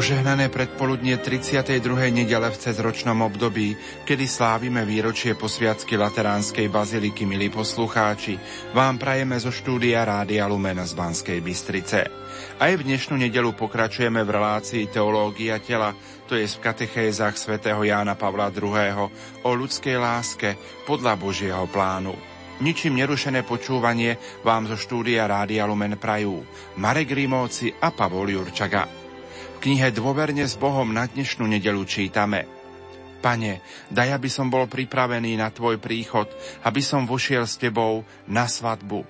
Požehnané predpoludnie 32. nedele v cezročnom období, kedy slávime výročie posviacky Lateránskej baziliky, milí poslucháči, vám prajeme zo štúdia Rádia Lumen z Banskej Bystrice. Aj v dnešnú nedelu pokračujeme v relácii Teológia tela, to je v katechézach svätého Jána Pavla II. o ľudskej láske podľa Božieho plánu. Ničím nerušené počúvanie vám zo štúdia Rádia Lumen prajú Marek Rímovci a Pavol Jurčaga knihe Dôverne s Bohom na dnešnú nedelu čítame Pane, daj, aby som bol pripravený na Tvoj príchod, aby som vošiel s Tebou na svadbu.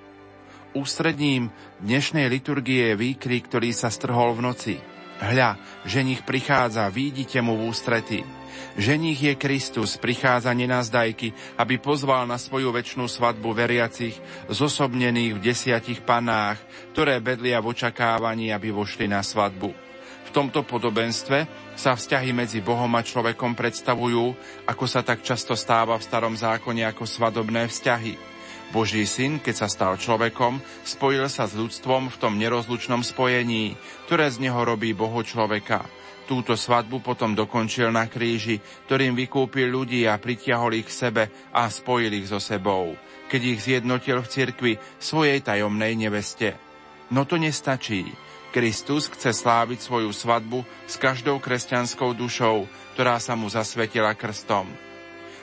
Ústredním dnešnej liturgie je výkrik, ktorý sa strhol v noci. Hľa, ženich prichádza, vidíte mu v ústrety. Ženich je Kristus, prichádza nenazdajky, aby pozval na svoju väčšnú svadbu veriacich, zosobnených v desiatich panách, ktoré bedlia v očakávaní, aby vošli na svadbu. V tomto podobenstve sa vzťahy medzi Bohom a človekom predstavujú, ako sa tak často stáva v starom zákone ako svadobné vzťahy. Boží syn, keď sa stal človekom, spojil sa s ľudstvom v tom nerozlučnom spojení, ktoré z neho robí Boho človeka. Túto svadbu potom dokončil na kríži, ktorým vykúpil ľudí a pritiahol ich k sebe a spojil ich so sebou, keď ich zjednotil v cirkvi svojej tajomnej neveste. No to nestačí. Kristus chce sláviť svoju svadbu s každou kresťanskou dušou, ktorá sa mu zasvetila krstom.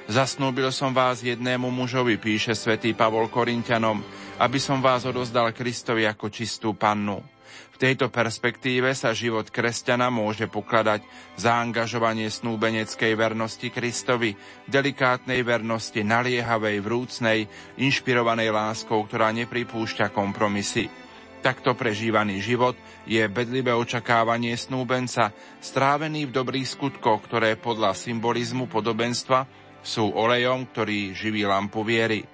Zasnúbil som vás jednému mužovi, píše svätý Pavol Korintianom, aby som vás odozdal Kristovi ako čistú pannu. V tejto perspektíve sa život kresťana môže pokladať za angažovanie snúbeneckej vernosti Kristovi, delikátnej vernosti, naliehavej, vrúcnej, inšpirovanej láskou, ktorá nepripúšťa kompromisy. Takto prežívaný život je bedlivé očakávanie snúbenca, strávený v dobrých skutkoch, ktoré podľa symbolizmu podobenstva sú olejom, ktorý živí lampu viery.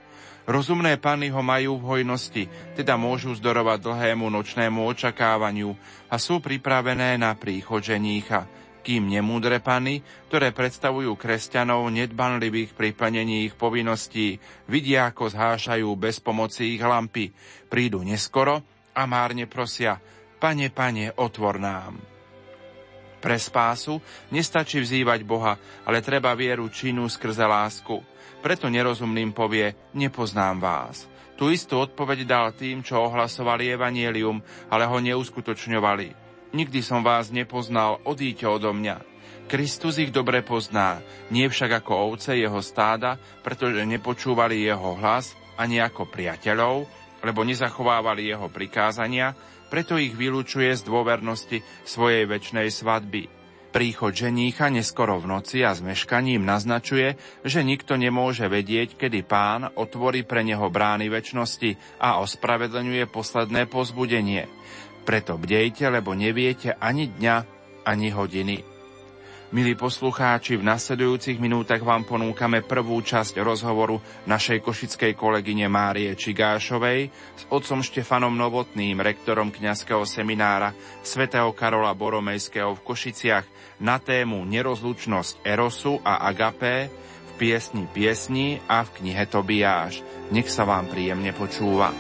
Rozumné panny ho majú v hojnosti, teda môžu zdorovať dlhému nočnému očakávaniu a sú pripravené na príchod ženícha, kým nemúdre panny, ktoré predstavujú kresťanov nedbanlivých pri plnení ich povinností, vidia, ako zhášajú bez pomoci ich lampy, prídu neskoro a márne prosia, Pane, Pane, otvor nám. Pre spásu nestačí vzývať Boha, ale treba vieru činu skrze lásku. Preto nerozumným povie, nepoznám vás. Tu istú odpoveď dal tým, čo ohlasovali evanielium, ale ho neuskutočňovali. Nikdy som vás nepoznal, odíďte odo mňa. Kristus ich dobre pozná, nie však ako ovce jeho stáda, pretože nepočúvali jeho hlas ani ako priateľov, lebo nezachovávali jeho prikázania, preto ich vylúčuje z dôvernosti svojej väčšnej svadby. Príchod ženícha neskoro v noci a s meškaním naznačuje, že nikto nemôže vedieť, kedy pán otvorí pre neho brány väčšnosti a ospravedlňuje posledné pozbudenie. Preto bdejte, lebo neviete ani dňa, ani hodiny. Milí poslucháči, v nasledujúcich minútach vám ponúkame prvú časť rozhovoru našej košickej kolegyne Márie Čigášovej s otcom Štefanom Novotným, rektorom kňazského seminára svätého Karola Boromejského v Košiciach na tému Nerozlučnosť Erosu a Agapé v piesni Piesni a v knihe Tobiáš. Nech sa vám príjemne počúva.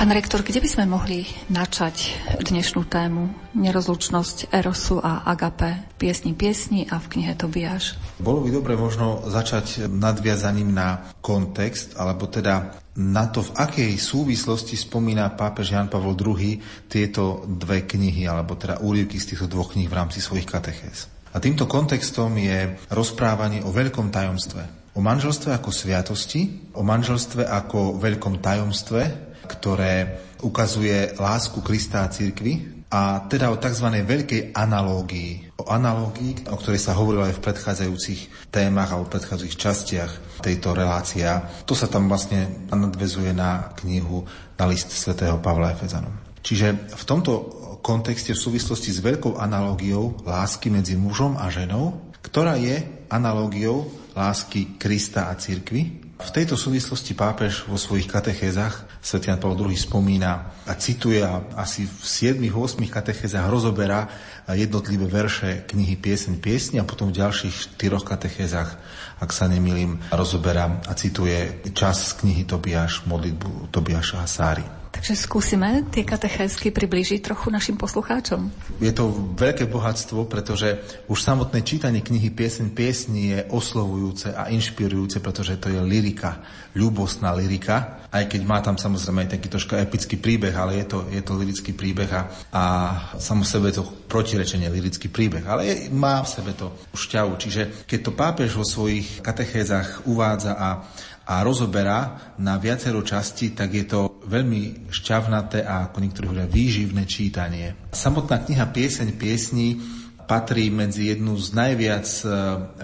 Pán rektor, kde by sme mohli načať dnešnú tému nerozlučnosť Erosu a Agape, piesni piesni a v knihe Tobiáš? Bolo by dobre možno začať nadviazaním na kontext, alebo teda na to, v akej súvislosti spomína pápež Jan Pavol II tieto dve knihy, alebo teda úryvky z týchto dvoch kníh v rámci svojich katechéz. A týmto kontextom je rozprávanie o veľkom tajomstve. O manželstve ako sviatosti, o manželstve ako veľkom tajomstve, ktoré ukazuje lásku Krista a cirkvi a teda o tzv. veľkej analógii. O analógii, o ktorej sa hovorilo aj v predchádzajúcich témach alebo v predchádzajúcich častiach tejto relácie. To sa tam vlastne nadvezuje na knihu na list svätého Pavla Efezanom. Čiže v tomto kontexte v súvislosti s veľkou analógiou lásky medzi mužom a ženou, ktorá je analógiou lásky Krista a cirkvi, v tejto súvislosti pápež vo svojich katechézach Sv. Jan Pavel II spomína a cituje a asi v 7-8 katechézach rozoberá jednotlivé verše knihy Pieseň piesni a potom v ďalších štyroch katechézach, ak sa nemýlim, rozoberá a cituje čas z knihy Tobiáš, modlitbu Tobiáša Hasári. Takže skúsime tie katechézky priblížiť trochu našim poslucháčom. Je to veľké bohatstvo, pretože už samotné čítanie knihy Pieseň piesni je oslovujúce a inšpirujúce, pretože to je lyrika, ľubostná lyrika, aj keď má tam samozrejme aj taký troška epický príbeh, ale je to, je to lirický príbeh a, a samo sebe to protirečenie lirický príbeh, ale je, má v sebe to šťavu. Čiže keď to pápež vo svojich katechézach uvádza a a rozoberá na viacero časti, tak je to veľmi šťavnaté a ako niektorí hovoria výživné čítanie. Samotná kniha Pieseň piesní patrí medzi jednu z najviac e,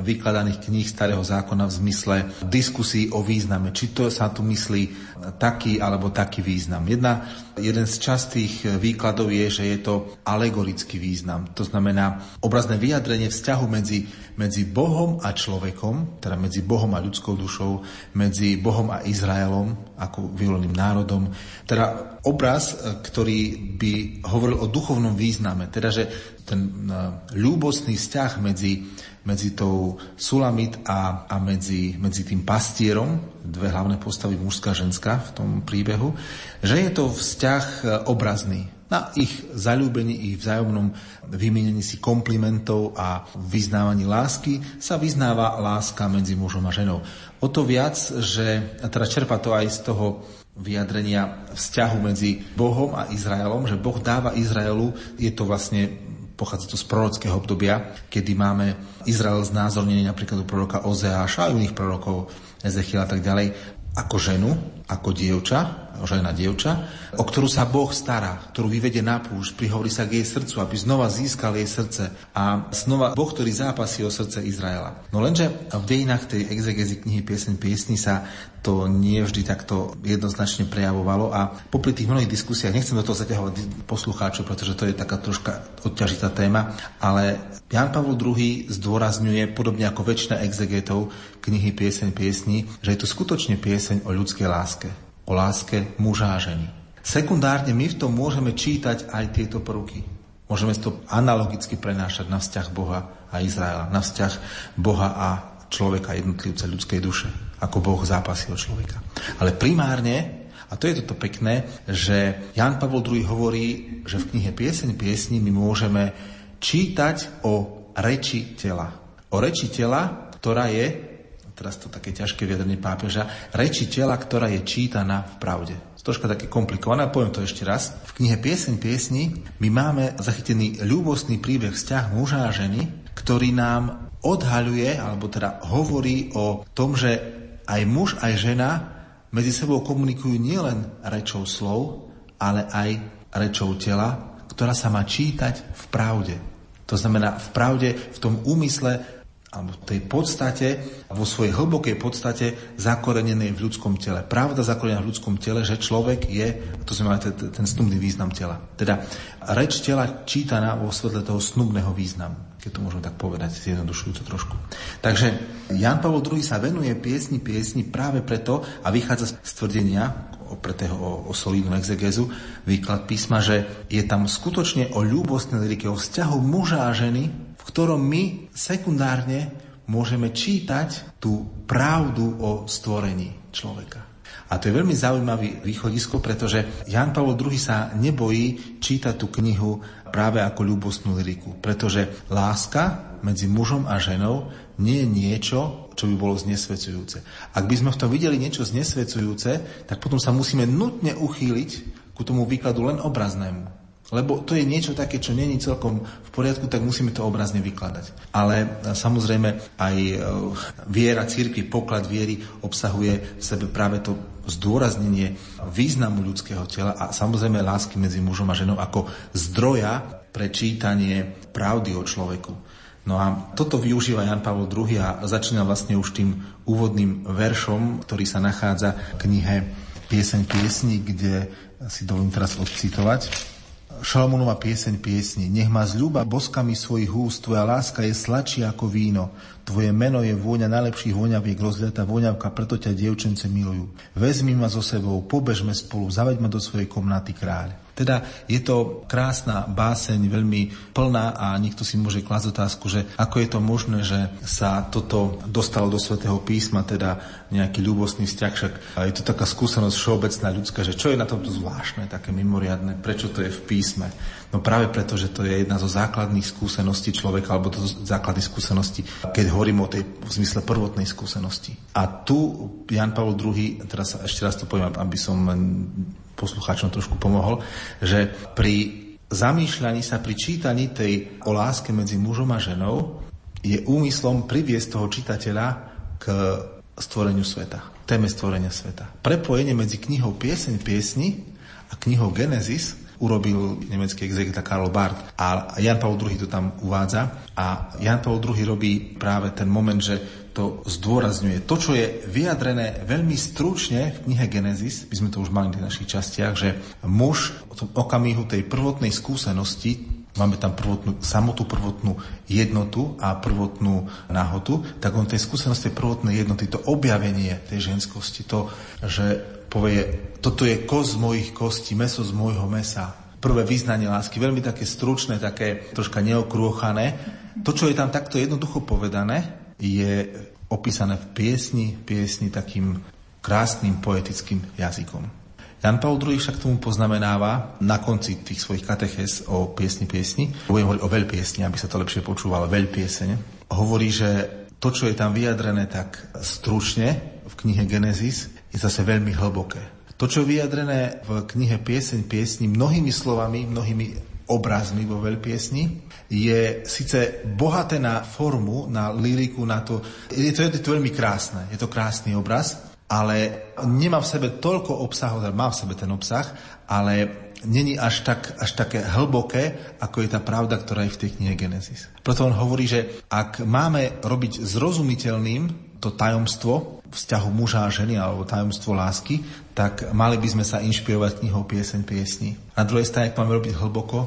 vykladaných kníh Starého zákona v zmysle diskusí o význame. Či to sa tu myslí taký alebo taký význam. Jedna, jeden z častých výkladov je, že je to alegorický význam. To znamená obrazné vyjadrenie vzťahu medzi, medzi Bohom a človekom, teda medzi Bohom a ľudskou dušou, medzi Bohom a Izraelom ako vyvoleným národom. Teda obraz, ktorý by hovoril o duchovnom význame. Teda, že ten e, ľúbostný vzťah medzi, medzi tou Sulamit a, a medzi, medzi tým pastierom, dve hlavné postavy, mužská a ženská v tom príbehu, že je to vzťah e, obrazný. Na ich zalúbení, ich vzájomnom vymienení si komplimentov a vyznávaní lásky sa vyznáva láska medzi mužom a ženou. O to viac, že, teda čerpa to aj z toho vyjadrenia vzťahu medzi Bohom a Izraelom, že Boh dáva Izraelu, je to vlastne pochádza to z prorockého obdobia, kedy máme Izrael znázornený napríklad u proroka Ozeáša a iných prorokov Ezechiela a tak ďalej, ako ženu, ako dievča, žena dievča, o ktorú sa Boh stará, ktorú vyvedie na púšť, prihovorí sa k jej srdcu, aby znova získal jej srdce a znova Boh, ktorý zápasí o srdce Izraela. No lenže v dejinách tej exegezy knihy Piesň piesni sa to nie vždy takto jednoznačne prejavovalo a popri tých mnohých diskusiách, nechcem do toho zaťahovať poslucháčov, pretože to je taká troška odťažitá téma, ale Jan Pavel II zdôrazňuje, podobne ako väčšina exegetov knihy Pieseň piesni, že je to skutočne pieseň o ľudskej láske o láske muža a ženy. Sekundárne my v tom môžeme čítať aj tieto prvky. Môžeme to analogicky prenášať na vzťah Boha a Izraela, na vzťah Boha a človeka, jednotlivca ľudskej duše, ako Boh zápasí o človeka. Ale primárne, a to je toto pekné, že Jan Pavol II hovorí, že v knihe Pieseň piesni my môžeme čítať o reči tela. O reči tela, ktorá je teraz to také ťažké vyjadrenie pápeža, reči tela, ktorá je čítaná v pravde. Troška také komplikované, poviem to ešte raz. V knihe Pieseň piesni my máme zachytený ľúbostný príbeh vzťah muža a ženy, ktorý nám odhaľuje, alebo teda hovorí o tom, že aj muž, aj žena medzi sebou komunikujú nielen rečou slov, ale aj rečou tela, ktorá sa má čítať v pravde. To znamená v pravde, v tom úmysle alebo tej podstate, vo svojej hlbokej podstate zakorenenej v ľudskom tele. Pravda zakorenená v ľudskom tele, že človek je, to znamená ten, ten snubný význam tela. Teda reč tela čítaná vo svetle toho snubného významu keď to môžeme tak povedať, zjednodušujúco trošku. Takže Jan Pavel II sa venuje piesni piesni práve preto a vychádza z tvrdenia opretého o, o solidnú exegézu, výklad písma, že je tam skutočne o ľúbostnej lirike, o vzťahu muža a ženy, ktorom my sekundárne môžeme čítať tú pravdu o stvorení človeka. A to je veľmi zaujímavý východisko, pretože Jan Pavel II sa nebojí čítať tú knihu práve ako ľubostnú liriku, pretože láska medzi mužom a ženou nie je niečo, čo by bolo znesvecujúce. Ak by sme v tom videli niečo znesvecujúce, tak potom sa musíme nutne uchýliť ku tomu výkladu len obraznému. Lebo to je niečo také, čo není celkom v poriadku, tak musíme to obrazne vykladať. Ale e, samozrejme aj e, viera církvy, poklad viery obsahuje v sebe práve to zdôraznenie významu ľudského tela a samozrejme lásky medzi mužom a ženou ako zdroja pre čítanie pravdy o človeku. No a toto využíva Jan Pavel II a začína vlastne už tým úvodným veršom, ktorý sa nachádza v knihe Pieseň piesni, kde si dovolím teraz odcitovať. Šalamúnova pieseň piesni. Nech ma zľuba boskami svojich úst, tvoja láska je sladšia ako víno. Tvoje meno je vôňa najlepších voňaviek, rozliatá voňavka, preto ťa dievčence milujú. Vezmi ma so sebou, pobežme spolu, zaveď ma do svojej komnaty kráľ. Teda je to krásna báseň, veľmi plná a niekto si môže klásť otázku, že ako je to možné, že sa toto dostalo do svätého písma, teda nejaký ľúbostný vzťah, však je to taká skúsenosť všeobecná ľudská, že čo je na tomto zvláštne, také mimoriadne, prečo to je v písme. No práve preto, že to je jedna zo základných skúseností človeka, alebo to základných skúseností, keď hovorím o tej v zmysle prvotnej skúsenosti. A tu Jan Pavel II, teraz ešte raz to poviem, aby som poslucháčom trošku pomohol, že pri zamýšľaní sa pri čítaní tej o láske medzi mužom a ženou je úmyslom priviesť toho čitateľa k stvoreniu sveta, téme stvorenia sveta. Prepojenie medzi knihou Pieseň piesni a knihou Genesis urobil nemecký exegeta Karl Barth a Jan Paul II to tam uvádza a Jan Paul II robí práve ten moment, že to zdôrazňuje. To, čo je vyjadrené veľmi stručne v knihe Genesis, by sme to už mali v našich častiach, že muž v tom okamihu tej prvotnej skúsenosti máme tam prvotnú, samotú prvotnú jednotu a prvotnú nahotu, tak on tej skúsenosti prvotnej jednoty, to objavenie tej ženskosti, to, že povie, toto je kos z mojich kostí, meso z môjho mesa, prvé význanie lásky, veľmi také stručné, také troška neokrôchané. To, čo je tam takto jednoducho povedané, je opísané v piesni, piesni takým krásnym poetickým jazykom. Jan Paul II však tomu poznamenáva na konci tých svojich kateches o piesni piesni, budem hovoriť o veľpiesni, aby sa to lepšie počúvalo, veľpieseň, hovorí, že to, čo je tam vyjadrené tak stručne v knihe Genesis, je zase veľmi hlboké. To, čo je vyjadrené v knihe Pieseň piesni mnohými slovami, mnohými obrazmi vo veľpiesni. Je síce bohaté na formu, na liriku, na to. Je to, je to veľmi krásne, je to krásny obraz, ale nemá v sebe toľko obsahu, teda má v sebe ten obsah, ale není až, tak, až také hlboké, ako je tá pravda, ktorá je v tej knihe Genesis. Preto on hovorí, že ak máme robiť zrozumiteľným to tajomstvo vzťahu muža a ženy alebo tajomstvo lásky, tak mali by sme sa inšpirovať knihou Pieseň piesni. Na druhej strane, ak máme robiť hlboko,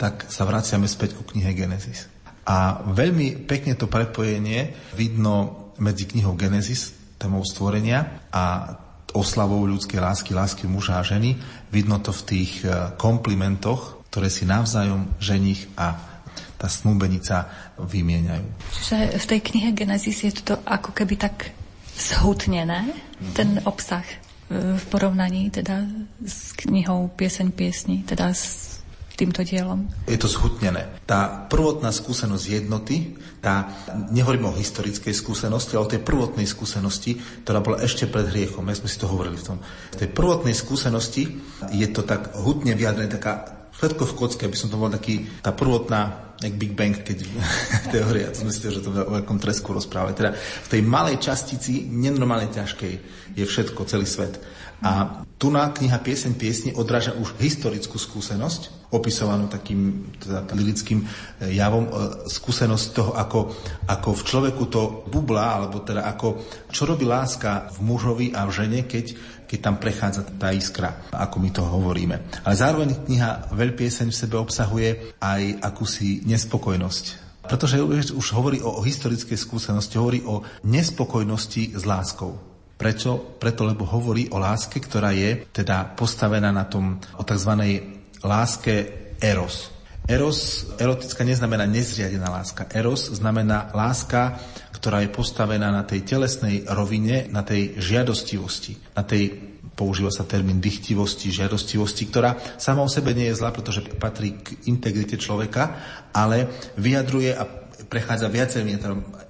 tak sa vraciame späť ku knihe Genesis. A veľmi pekne to prepojenie vidno medzi knihou Genesis, témou stvorenia a oslavou ľudskej lásky, lásky muža a ženy. Vidno to v tých e, komplimentoch, ktoré si navzájom ženich a tá snúbenica vymieňajú. Čiže v tej knihe Genesis je to ako keby tak zhutnené, mm-hmm. ten obsah e, v porovnaní teda s knihou Pieseň piesni, teda s týmto dielom? Je to zhutnené. Tá prvotná skúsenosť jednoty, tá, nehovorím o historickej skúsenosti, ale o tej prvotnej skúsenosti, ktorá bola ešte pred hriechom. My sme si to hovorili v tom. V tej prvotnej skúsenosti je to tak hutne vyjadrené, taká všetko v kocke, aby som to bol taký, tá prvotná jak Big Bang, keď teória, to myslíte, že to o akom tresku rozprávať. Teda v tej malej častici, nenormálne ťažkej, je všetko, celý svet. A tu na kniha Pieseň piesne odráža už historickú skúsenosť, opisovanú takým teda, lirickým e, javom, e, skúsenosť toho, ako, ako v človeku to bubla, alebo teda ako, čo robí láska v mužovi a v žene, keď, keď tam prechádza tá iskra, ako my to hovoríme. Ale zároveň kniha Veľpieseň v sebe obsahuje aj akúsi nespokojnosť. Pretože už hovorí o, o historickej skúsenosti, hovorí o nespokojnosti s láskou. Prečo? Preto, lebo hovorí o láske, ktorá je teda postavená na tom, o tzv. láske eros. Eros, erotická neznamená nezriadená láska. Eros znamená láska, ktorá je postavená na tej telesnej rovine, na tej žiadostivosti, na tej používa sa termín dychtivosti, žiadostivosti, ktorá sama o sebe nie je zlá, pretože patrí k integrite človeka, ale vyjadruje a prechádza viacerými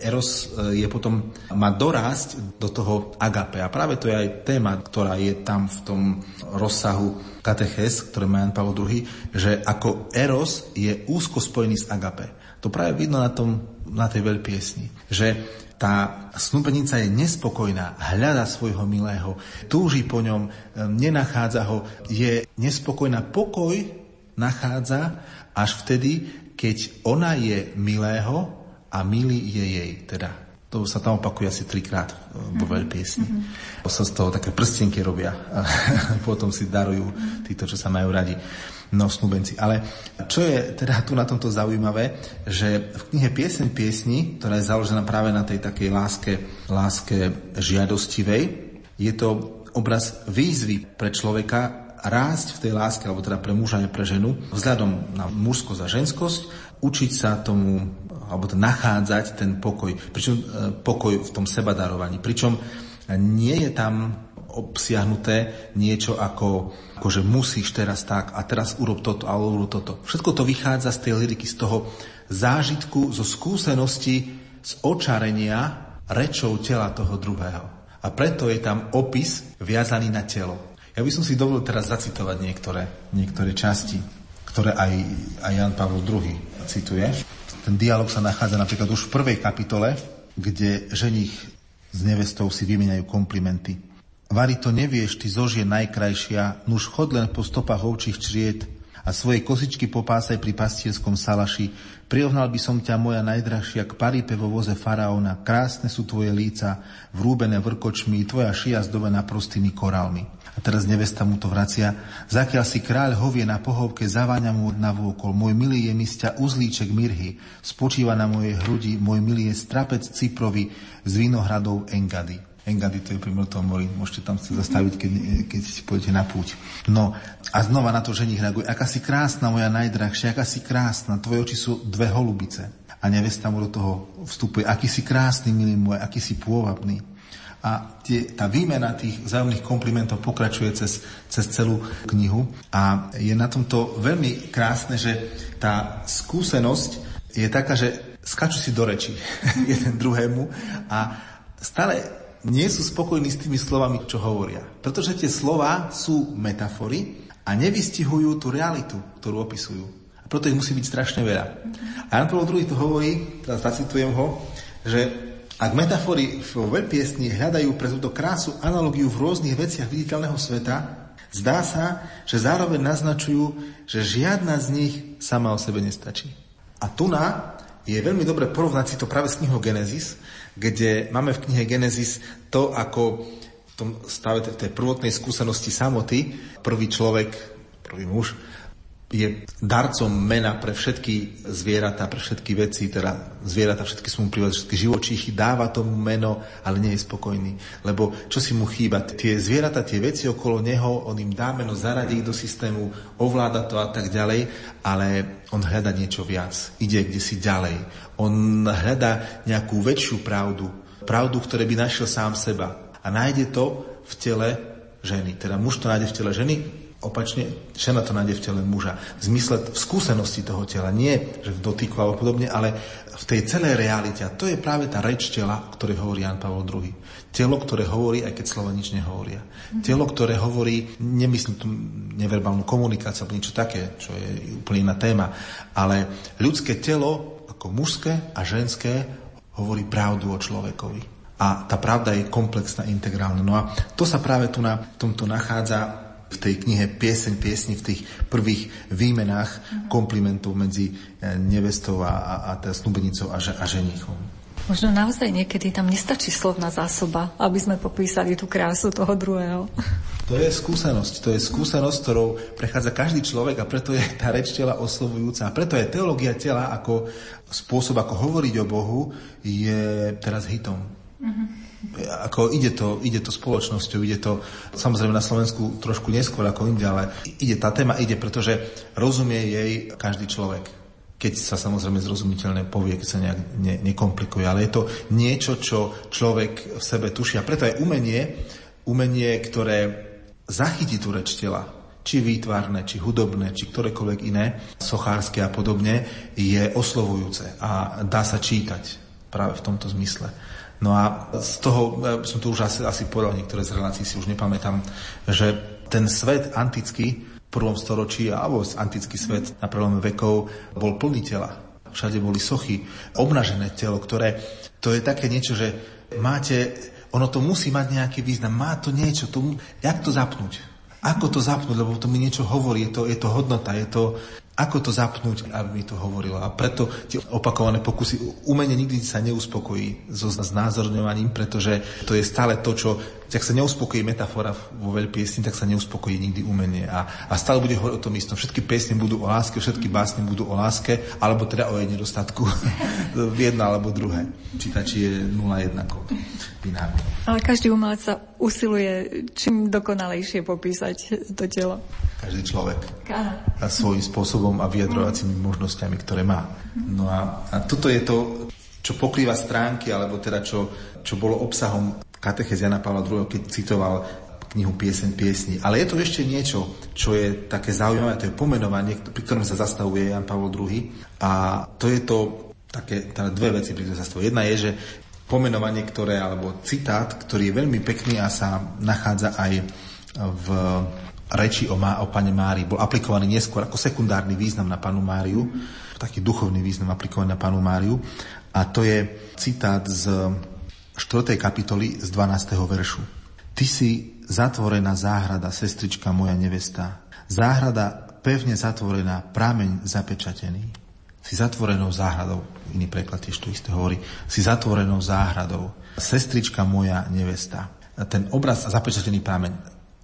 Eros e, je potom, má dorásť do toho agape. A práve to je aj téma, ktorá je tam v tom rozsahu kateches, ktoré má Jan Pavel II, že ako Eros je úzko spojený s agape. To práve vidno na, tom, na tej veľpiesni, že tá snúbenica je nespokojná, hľada svojho milého, túži po ňom, nenachádza ho, je nespokojná. Pokoj nachádza až vtedy, keď ona je milého a milý je jej. Teda To sa tam opakuje asi trikrát vo mm-hmm. piesni. Mm-hmm. Sa z toho také prstenky robia potom si darujú títo, čo sa majú radi. No, snúbenci. Ale čo je teda tu na tomto zaujímavé, že v knihe Pieseň piesni, ktorá je založená práve na tej takej láske, láske žiadostivej, je to obraz výzvy pre človeka rásť v tej láske, alebo teda pre muža a pre ženu, vzhľadom na mužskosť a ženskosť, učiť sa tomu alebo to nachádzať ten pokoj, pričom e, pokoj v tom sebadarovaní. Pričom nie je tam obsiahnuté niečo ako, ako že musíš teraz tak a teraz urob toto a urob toto. Všetko to vychádza z tej liriky, z toho zážitku, zo skúsenosti, z očarenia rečou tela toho druhého. A preto je tam opis viazaný na telo. Ja by som si dovolil teraz zacitovať niektoré, niektoré časti, ktoré aj, aj Jan Pavel II cituje. Ten dialog sa nachádza napríklad už v prvej kapitole, kde ženich s nevestou si vymieňajú komplimenty. Vary to nevieš, ty zožie najkrajšia, nuž chod len po stopách ovčích čried a svoje kosičky popásaj pri pastierskom salaši. Prirovnal by som ťa, moja najdrahšia, k parípe vo voze faraóna. Krásne sú tvoje líca, vrúbené vrkočmi, tvoja šia zdobená prostými korálmi. A teraz nevesta mu to vracia. Zakiaľ si kráľ hovie na pohovke, zaváňa mu na vôkol. Môj milý je misťa uzlíček mirhy. Spočíva na mojej hrudi. Môj milý je strapec Ciprovi z vinohradov Engady. Engady to je pri Mŕtvom mori. Môžete tam si zastaviť, keď, keď pôjdete na púť. No a znova na to ženich reaguje. Aká si krásna, moja najdrahšia, aká si krásna. Tvoje oči sú dve holubice. A nevesta mu do toho vstupuje. Aký si krásny, milý môj, aký si pôvabný a tie, tá výmena tých vzájomných komplimentov pokračuje cez, cez celú knihu a je na tomto veľmi krásne, že tá skúsenosť je taká, že skačú si do reči jeden druhému a stále nie sú spokojní s tými slovami, čo hovoria. Pretože tie slova sú metafory a nevystihujú tú realitu, ktorú opisujú. A preto ich musí byť strašne veľa. A Jan Pavel II to hovorí, teraz zacitujem ho, že ak metafory vo veľpiesni hľadajú pre túto krásu analogiu v rôznych veciach viditeľného sveta, zdá sa, že zároveň naznačujú, že žiadna z nich sama o sebe nestačí. A tu na je veľmi dobre porovnať si to práve s knihou Genesis, kde máme v knihe Genesis to, ako v tom stave tej prvotnej skúsenosti samoty prvý človek, prvý muž je darcom mena pre všetky zvieratá, pre všetky veci, teda zvieratá, všetky sú mu prívať, všetky živočíchy, dáva tomu meno, ale nie je spokojný. Lebo čo si mu chýba? Tie zvieratá, tie veci okolo neho, on im dá meno, zaradí ich do systému, ovláda to a tak ďalej, ale on hľada niečo viac, ide kde si ďalej. On hľada nejakú väčšiu pravdu, pravdu, ktoré by našiel sám seba. A nájde to v tele ženy. Teda muž to nájde v tele ženy, Opačne, žena to nájde v tele muža. V zmysle v skúsenosti toho tela. Nie, že v dotyku alebo podobne, ale v tej celej realite. A to je práve tá reč tela, o ktorej hovorí Jan Pavel II. Telo, ktoré hovorí, aj keď slova nič nehovoria. Mm-hmm. Telo, ktoré hovorí, nemyslím tu neverbálnu komunikáciu alebo niečo také, čo je úplne iná téma, ale ľudské telo, ako mužské a ženské, hovorí pravdu o človekovi. A tá pravda je komplexná, integrálna. No a to sa práve tu na tomto nachádza v tej knihe Pieseň piesni, v tých prvých výmenách komplimentov medzi e, nevestou a, a, a teda a, a ženichom. Možno naozaj niekedy tam nestačí slovná zásoba, aby sme popísali tú krásu toho druhého. To je skúsenosť. To je skúsenosť, ktorou prechádza každý človek a preto je tá reč tela oslovujúca. A preto je teológia tela ako spôsob, ako hovoriť o Bohu, je teraz hitom. Mm-hmm ako ide to, ide to spoločnosťou, ide to samozrejme na Slovensku trošku neskôr ako inde, ale ide tá téma, ide, pretože rozumie jej každý človek. Keď sa samozrejme zrozumiteľne povie, keď sa nejak ne, nekomplikuje. Ale je to niečo, čo človek v sebe tuší. A preto aj umenie, umenie, ktoré zachytí tú reč tela, či výtvarné, či hudobné, či ktorékoľvek iné, sochárske a podobne, je oslovujúce a dá sa čítať práve v tomto zmysle. No a z toho, som tu už asi, asi povedal niektoré z relácií, si už nepamätám, že ten svet antický prvom storočí, alebo antický svet na prelome vekov bol plný tela. Všade boli sochy, obnažené telo, ktoré, to je také niečo, že máte, ono to musí mať nejaký význam, má to niečo, to, jak to zapnúť? Ako to zapnúť, lebo to mi niečo hovorí, je to, je to hodnota, je to, ako to zapnúť, aby mi to hovorilo. A preto tie opakované pokusy, umenie nikdy sa neuspokojí so znázorňovaním, pretože to je stále to, čo ak sa neuspokojí metafora vo veľpiesni, tak sa neuspokojí nikdy umenie. A, a stále bude hovoriť o tom istom. Všetky piesne budú o láske, všetky básne budú o láske, alebo teda o jej nedostatku. v jedno alebo druhé. Čítači je 0-1 binárny. Ale každý umelec sa usiluje čím dokonalejšie popísať to telo. Každý človek. A svojím spôsobom a vyjadrovacími možnosťami, ktoré má. No a, a toto je to, čo pokrýva stránky, alebo teda čo, čo bolo obsahom katechez Jana Pavla II, keď citoval knihu Pieseň piesni. Ale je to ešte niečo, čo je také zaujímavé, to je pomenovanie, pri ktorom sa zastavuje Jan Pavel II. A to je to také teda dve veci, pri ktorom sa zastavuje. Jedna je, že pomenovanie, ktoré, alebo citát, ktorý je veľmi pekný a sa nachádza aj v reči o, má, o pane Mári. Bol aplikovaný neskôr ako sekundárny význam na panu Máriu, taký duchovný význam aplikovaný na panu Máriu. A to je citát z 4. kapitoly z 12. veršu. Ty si zatvorená záhrada, sestrička moja nevesta. Záhrada pevne zatvorená, prameň zapečatený. Si zatvorenou záhradou, iný preklad tiež to isté hovorí, si zatvorenou záhradou, sestrička moja nevesta. Ten obraz zapečatený prameň,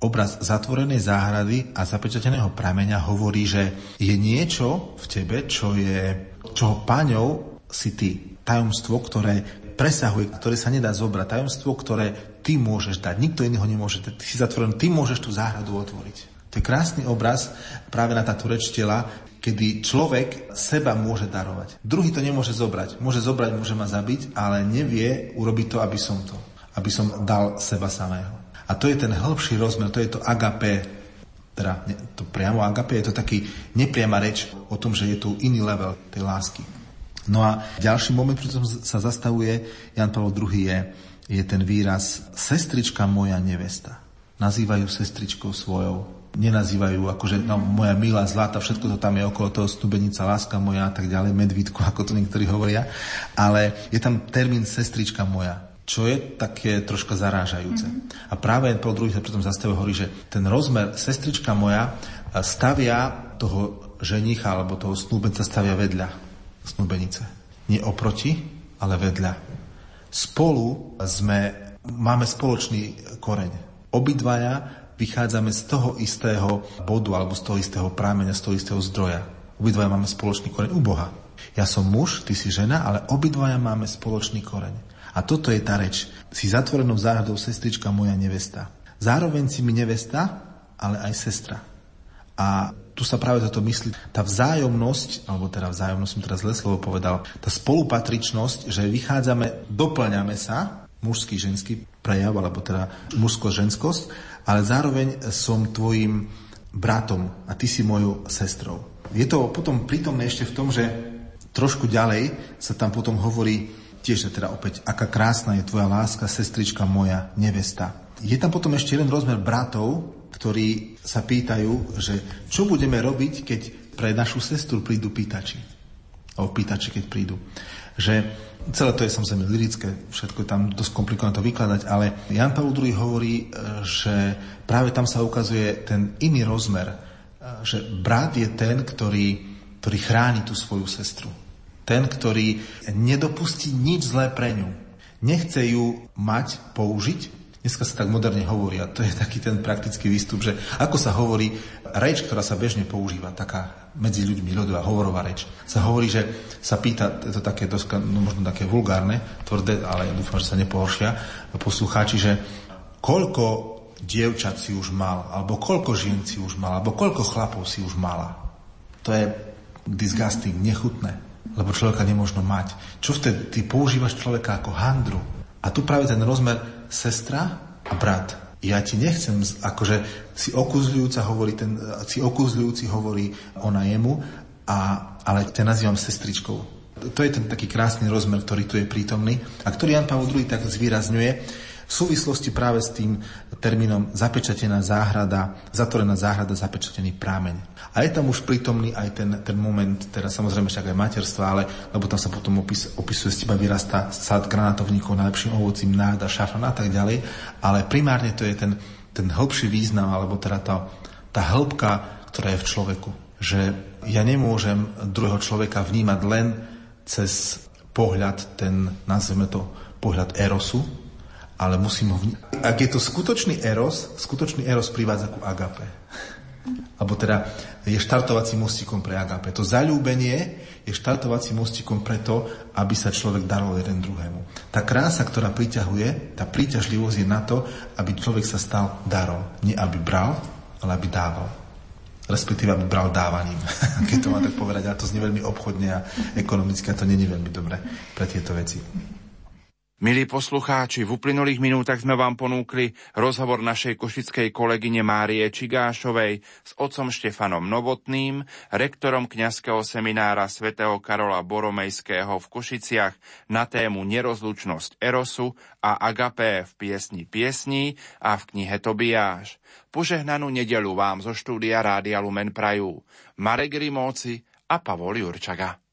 obraz zatvorenej záhrady a zapečateného prameňa hovorí, že je niečo v tebe, čo je, čoho páňou si ty. Tajomstvo, ktoré presahuje, ktoré sa nedá zobrať, tajomstvo, ktoré ty môžeš dať, nikto iný ho nemôže, ty si zatvorený, ty môžeš tú záhradu otvoriť. To je krásny obraz práve na táto reč tela, kedy človek seba môže darovať. Druhý to nemôže zobrať. Môže zobrať, môže ma zabiť, ale nevie urobiť to, aby som to. Aby som dal seba samého. A to je ten hĺbší rozmer, to je to agape, teda to priamo agape, je to taký nepriama reč o tom, že je tu iný level tej lásky. No a ďalší moment, pri sa zastavuje Jan Pavel II je, je ten výraz sestrička moja nevesta. Nazývajú sestričkou svojou. Nenazývajú akože no, moja milá zlata, všetko to tam je okolo toho stubenica, láska moja a tak ďalej, medvídku, ako to niektorí hovoria. Ale je tam termín sestrička moja čo je také troška zarážajúce. Mm-hmm. A práve Pavel II sa pritom zastavuje hovorí, že ten rozmer sestrička moja stavia toho ženicha alebo toho snúbenca stavia vedľa snúbenice. Nie oproti, ale vedľa. Spolu sme, máme spoločný koreň. Obidvaja vychádzame z toho istého bodu alebo z toho istého prámeňa, z toho istého zdroja. Obidvaja máme spoločný koreň u Boha. Ja som muž, ty si žena, ale obidvaja máme spoločný koreň. A toto je tá reč. Si zatvorenou záhradou sestrička moja nevesta. Zároveň si mi nevesta, ale aj sestra. A tu sa práve toto myslí, tá vzájomnosť, alebo teda vzájomnosť som teraz zle slovo povedal, tá spolupatričnosť, že vychádzame, doplňame sa, mužský, ženský prejav, alebo teda mužsko-ženskosť, ale zároveň som tvojim bratom a ty si mojou sestrou. Je to potom prítomné ešte v tom, že trošku ďalej sa tam potom hovorí tiež teda opäť, aká krásna je tvoja láska, sestrička moja, nevesta. Je tam potom ešte jeden rozmer bratov, ktorí sa pýtajú, že čo budeme robiť, keď pre našu sestru prídu pýtači. O pýtači, keď prídu. Že celé to je samozrejme lirické, všetko je tam dosť komplikované to vykladať, ale Jan Paul II hovorí, e, že práve tam sa ukazuje ten iný rozmer, e, že brat je ten, ktorý, ktorý chráni tú svoju sestru. Ten, ktorý nedopustí nič zlé pre ňu. Nechce ju mať, použiť, Dneska sa tak moderne hovorí a to je taký ten praktický výstup, že ako sa hovorí, reč, ktorá sa bežne používa, taká medzi ľuďmi ľudová hovorová reč, sa hovorí, že sa pýta, je to také dosť, no možno také vulgárne, tvrdé, ale dúfam, že sa nepohoršia poslucháči, že koľko dievčat si už mal, alebo koľko žien si už mal, alebo koľko chlapov si už mala. To je disgusting, nechutné, lebo človeka nemôžno mať. Čo vtedy? Ty používaš človeka ako handru. A tu práve ten rozmer sestra a brat. Ja ti nechcem, akože si okuzľujúca hovorí, ten, si okuzľujúci hovorí ona jemu, a, ale ťa nazývam sestričkou. To je ten taký krásny rozmer, ktorý tu je prítomný a ktorý Jan Pavel II tak zvýrazňuje v súvislosti práve s tým termínom zapečatená záhrada, zatvorená záhrada, zapečatený prámeň. A je tam už prítomný aj ten, ten moment, teda samozrejme však aj materstva, ale lebo tam sa potom opis, opisuje, z teba vyrastá sad granátovníkov, najlepším ovocím, náda, šafran a tak ďalej, ale primárne to je ten, ten hĺbší význam, alebo teda tá, tá hĺbka, ktorá je v človeku. že ja nemôžem druhého človeka vnímať len cez pohľad, ten, nazveme to, pohľad erosu, ale musím ho. Ak je to skutočný eros, skutočný eros privádza ku agape. Alebo teda je štartovacím mostikom pre agape. To zalúbenie je štartovacím mostikom preto, aby sa človek daroval jeden druhému. Tá krása, ktorá priťahuje, tá príťažlivosť je na to, aby človek sa stal darom. Nie aby bral, ale aby dával. Respektíve, aby bral dávaním. Keď to mám tak povedať, ale to znie veľmi obchodne a ekonomicky a to je veľmi dobre pre tieto veci. Milí poslucháči, v uplynulých minútach sme vám ponúkli rozhovor našej košickej kolegyne Márie Čigášovej s otcom Štefanom Novotným, rektorom kňazského seminára svätého Karola Boromejského v Košiciach na tému Nerozlučnosť Erosu a Agapé v piesni piesní a v knihe Tobiáš. Požehnanú nedelu vám zo štúdia Rádia Lumen Prajú. Marek Rimóci a Pavol Jurčaga.